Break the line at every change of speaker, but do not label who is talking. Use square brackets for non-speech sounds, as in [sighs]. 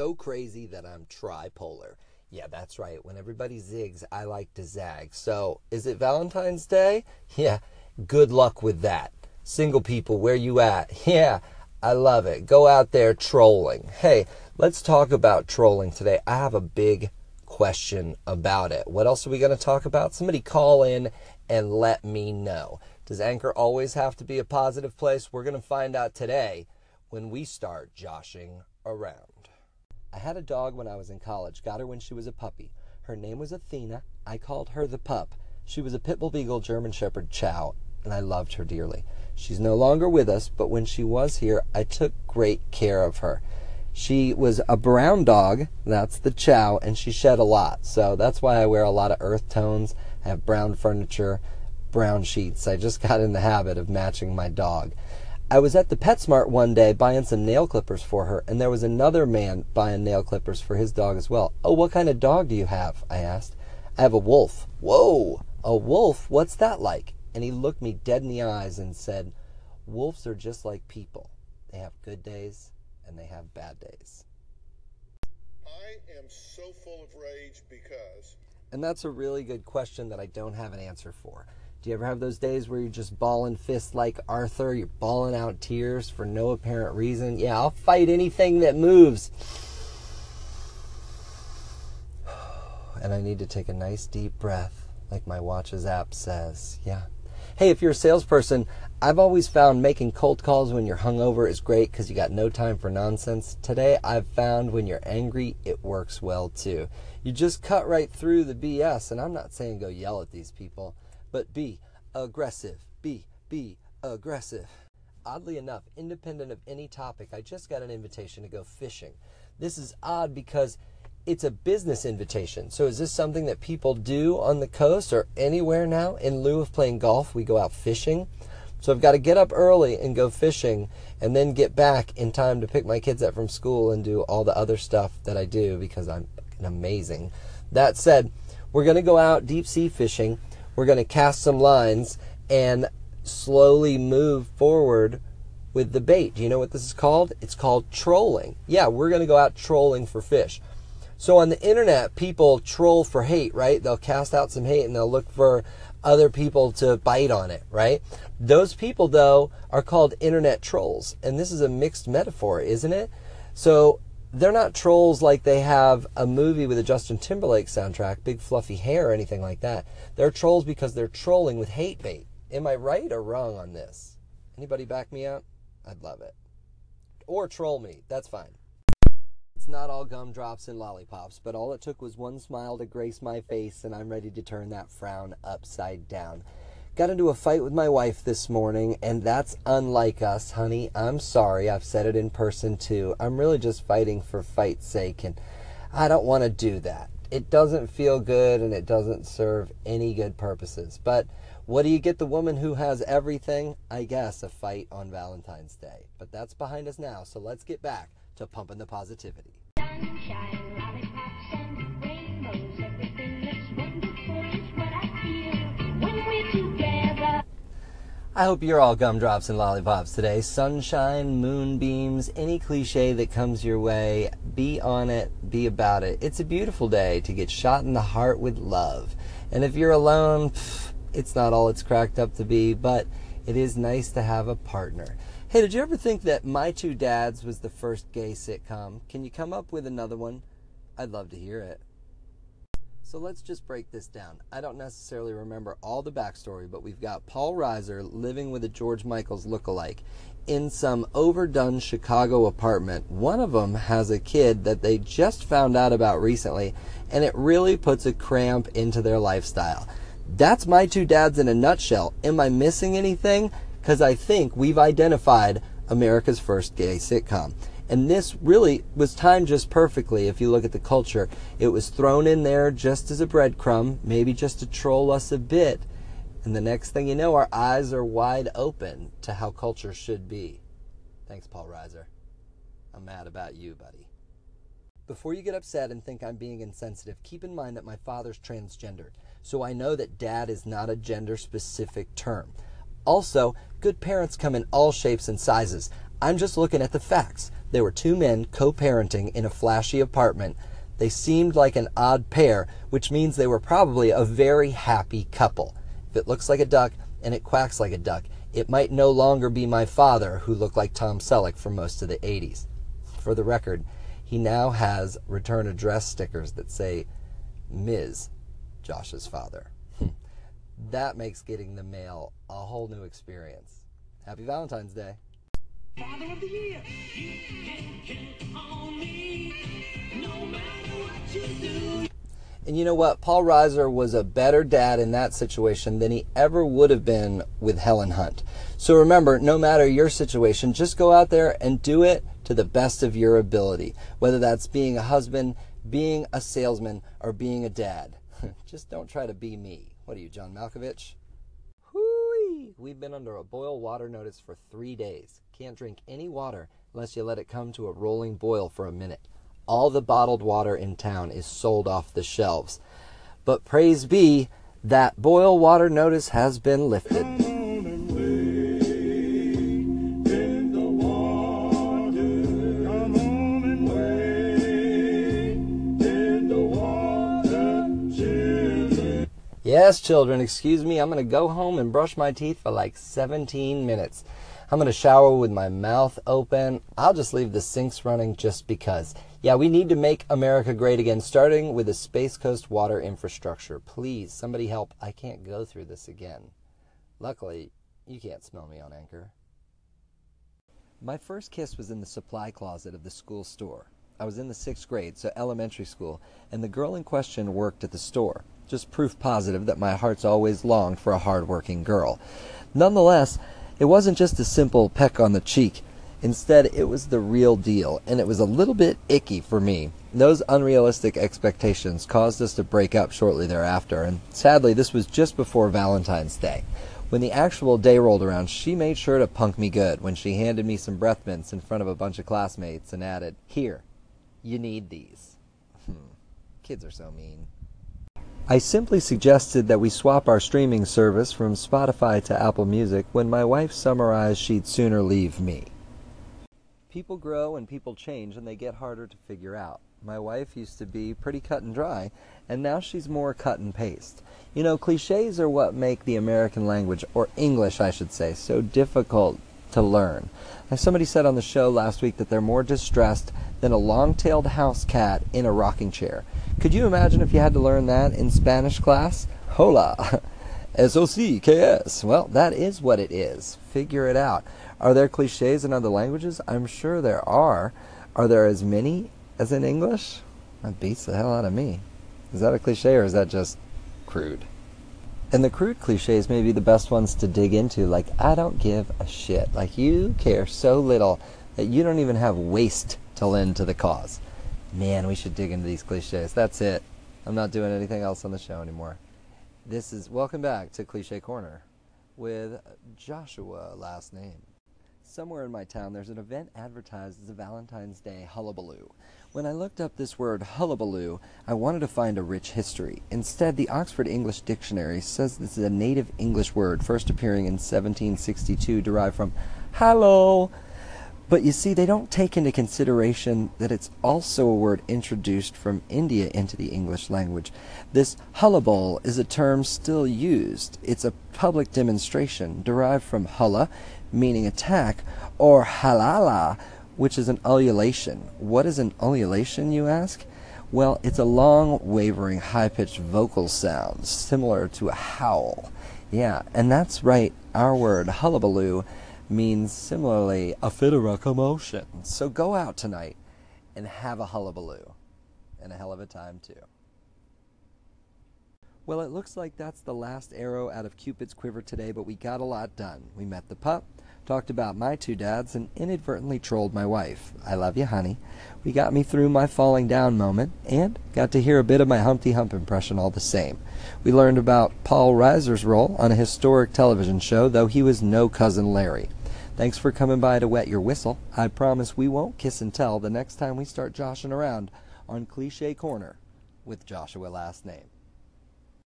so crazy that I'm tripolar. Yeah, that's right. When everybody zigs, I like to zag. So, is it Valentine's Day? Yeah, good luck with that. Single people, where you at? [laughs] Yeah, I love it. Go out there trolling. Hey, let's talk about trolling today. I have a big question about it. What else are we going to talk about? Somebody call in and let me know. Does Anchor always have to be a positive place? We're going to find out today when we start joshing around. I had a dog when I was in college, got her when she was a puppy. Her name was Athena. I called her the pup. She was a pit bull beagle German shepherd chow, and I loved her dearly. She's no longer with us, but when she was here, I took great care of her. She was a brown dog, that's the chow, and she shed a lot. So that's why I wear a lot of earth tones. I have brown furniture, brown sheets. I just [laughs] got in the habit of matching my dog. I was at the PetSmart one day buying some nail clippers for her, and there was another man buying nail clippers for his dog as well. Oh, what kind of dog do you have? I asked. I have a wolf. Whoa, a wolf? What's that like? And he looked me dead in the eyes and said, Wolves are just like people. They have good days and they have bad days.
I am so full of rage because.
And that's a really good question that I don't have an answer for. Do you ever have those days where you're just balling fists like Arthur? You're bawling out tears for no apparent reason? Yeah, I'll fight anything that moves. [sighs] And I need to take a nice deep breath, like my watch's app says. Yeah. Hey, if you're a salesperson, I've always found making cold calls when you're hungover is great because you got no time for nonsense. Today, I've found when you're angry, it works well too. You just cut right through the BS, and I'm not saying go yell at these people, but be aggressive. Be, be aggressive. Oddly enough, independent of any topic, I just got an invitation to go fishing. This is odd because it's a business invitation. So is this something that people do on the coast or anywhere now? In lieu of playing golf, we go out fishing. So I've got to get up early and go fishing and then get back in time to pick my kids up from school and do all the other stuff that I do because I'm amazing. That said, we're going to go out deep sea fishing. We're going to cast some lines and slowly move forward with the bait. Do you know what this is called? It's called trolling. Yeah, we're going to go out trolling for fish. So on the internet, people troll for hate, right? They'll cast out some hate and they'll look for other people to bite on it, right? Those people, though, are called internet trolls. And this is a mixed metaphor, isn't it? So they're not trolls like they have a movie with a Justin Timberlake soundtrack, big fluffy hair or anything like that. They're trolls because they're trolling with hate bait. Am I right or wrong on this? Anybody back me up? I'd love it. Or troll me. That's fine. It's not all gumdrops and lollipops, but all it took was one smile to grace my face, and I'm ready to turn that frown upside down. Got into a fight with my wife this morning, and that's unlike us, honey. I'm sorry. I've said it in person too. I'm really just fighting for fight's sake, and I don't want to do that. It doesn't feel good, and it doesn't serve any good purposes. But what do you get the woman who has everything? I guess a fight on Valentine's Day. But that's behind us now, so let's get back to pumping the positivity.
Sunshine, I
hope you're all gumdrops and lollipops today. Sunshine, moonbeams, any cliche that comes your way, be on it, be about it. It's a beautiful day to get shot in the heart with love. And if you're alone, pff, it's not all it's cracked up to be, but it is nice to have a partner. Hey, did you ever think that My Two Dads was the first gay sitcom? Can you come up with another one? I'd love to hear it. So let's just break this down. I don't necessarily remember all the backstory, but we've got Paul Reiser living with a George Michaels look-alike in some overdone Chicago apartment. One of them has a kid that they just found out about recently, and it really puts a cramp into their lifestyle. That's my two dads in a nutshell. Am I missing anything? Because I think we've identified America's first gay sitcom. And this really was timed just perfectly if you look at the culture. It was thrown in there just as a breadcrumb, maybe just to troll us a bit. And the next thing you know, our eyes are wide open to how culture should be. Thanks, Paul Reiser. I'm mad about you, buddy. Before you get upset and think I'm being insensitive, keep in mind that my father's transgender, So I know that dad is not a gender specific term. Also, good parents come in all shapes and sizes. I'm just looking at the facts. There were two men co parenting in a flashy apartment. They seemed like an odd pair, which means they were probably a very happy couple. If it looks like a duck and it quacks like a duck, it might no longer be my father, who looked like Tom Selleck for most of the 80s. For the record, he now has return address stickers that say Ms. Josh's father. Hmm. that makes getting the mail a whole new experience. Happy Valentine's Day.
Father of the Year. You can count on me, no matter what you do.
And you know what? Paul Reiser was a better dad in that situation than he ever would have been with Helen Hunt. So remember, no matter your situation, just go out there and do it to the best of your ability. Whether that's being a husband, being a salesman, or being a dad. [laughs] just don't try to be me. What are you, John Malkovich? Hooey! We've been under a boil water notice for three days. Can't drink any water unless you let it come to a rolling boil for a minute. All the bottled water in town is sold off the shelves. But praise be, that boil water notice has been lifted. Yes, children, excuse me. I'm going to go home and brush my teeth for like 17 minutes. I'm going to shower with my mouth open. I'll just leave the sinks running just because. Yeah, we need to make America great again, starting with the Space Coast water infrastructure. Please, somebody help. I can't go through this again. Luckily, you can't smell me on Anchor. My first kiss was in the supply closet of the school store. I was in the sixth grade, so elementary school, and the girl in question worked at the store. Just proof positive that my heart's always longed for a hard-working girl. Nonetheless, it wasn't just a simple peck on the cheek. Instead, it was the real deal, and it was a little bit icky for me. Those unrealistic expectations caused us to break up shortly thereafter, and sadly, this was just before Valentine's Day. When the actual day rolled around, she made sure to punk me good when she handed me some breath mints in front of a bunch of classmates and added, Here, you need these. Hmm. Kids are so mean. I simply suggested that we swap our streaming service from Spotify to Apple Music when my wife summarized she'd sooner leave me. People grow and people change and they get harder to figure out. My wife used to be pretty cut and dry, and now she's more cut and paste. You know, cliches are what make the American language, or English I should say, so difficult to learn. As somebody said on the show last week that they're more distressed than a long-tailed house cat in a rocking chair. Could you imagine if you had to learn that in Spanish class? Hola. [laughs] S-O-C-K-S. Well, that is what it is. Figure it out. Are there cliches in other languages? I'm sure there are. Are there as many as in English? That beats the hell out of me. Is that a cliche or is that just crude? And the crude cliches may be the best ones to dig into, like, I don't give a shit. Like, you care so little that you don't even have waste to lend to the cause. Man, we should dig into these cliches. That's it. I'm not doing anything else on the show anymore. This is welcome back to Cliche Corner with Joshua last name. Somewhere in my town, there's an event advertised as a Valentine's Day hullabaloo. When I looked up this word hullabaloo, I wanted to find a rich history. Instead, the Oxford English Dictionary says this is a native English word first appearing in 1762, derived from hello. But you see, they don't take into consideration that it's also a word introduced from India into the English language. This hullabole is a term still used. It's a public demonstration derived from hulla, meaning attack, or halala, which is an ululation. What is an ululation, you ask? Well, it's a long, wavering, high-pitched vocal sound, similar to a howl. Yeah, and that's right, our word hullabaloo means similarly a fit of a commotion. So go out tonight and have a hullabaloo. And a hell of a time, too. Well, it looks like that's the last arrow out of Cupid's quiver today, but we got a lot done. We met the pup, talked about my two dads, and inadvertently trolled my wife. I love you, honey. We got me through my falling down moment, and got to hear a bit of my Humpty Hump impression all the same. We learned about Paul Reiser's role on a historic television show, though he was no cousin Larry. Thanks for coming by to wet your whistle. I promise we won't kiss and tell the next time we start joshing around on Cliche Corner with Joshua last name.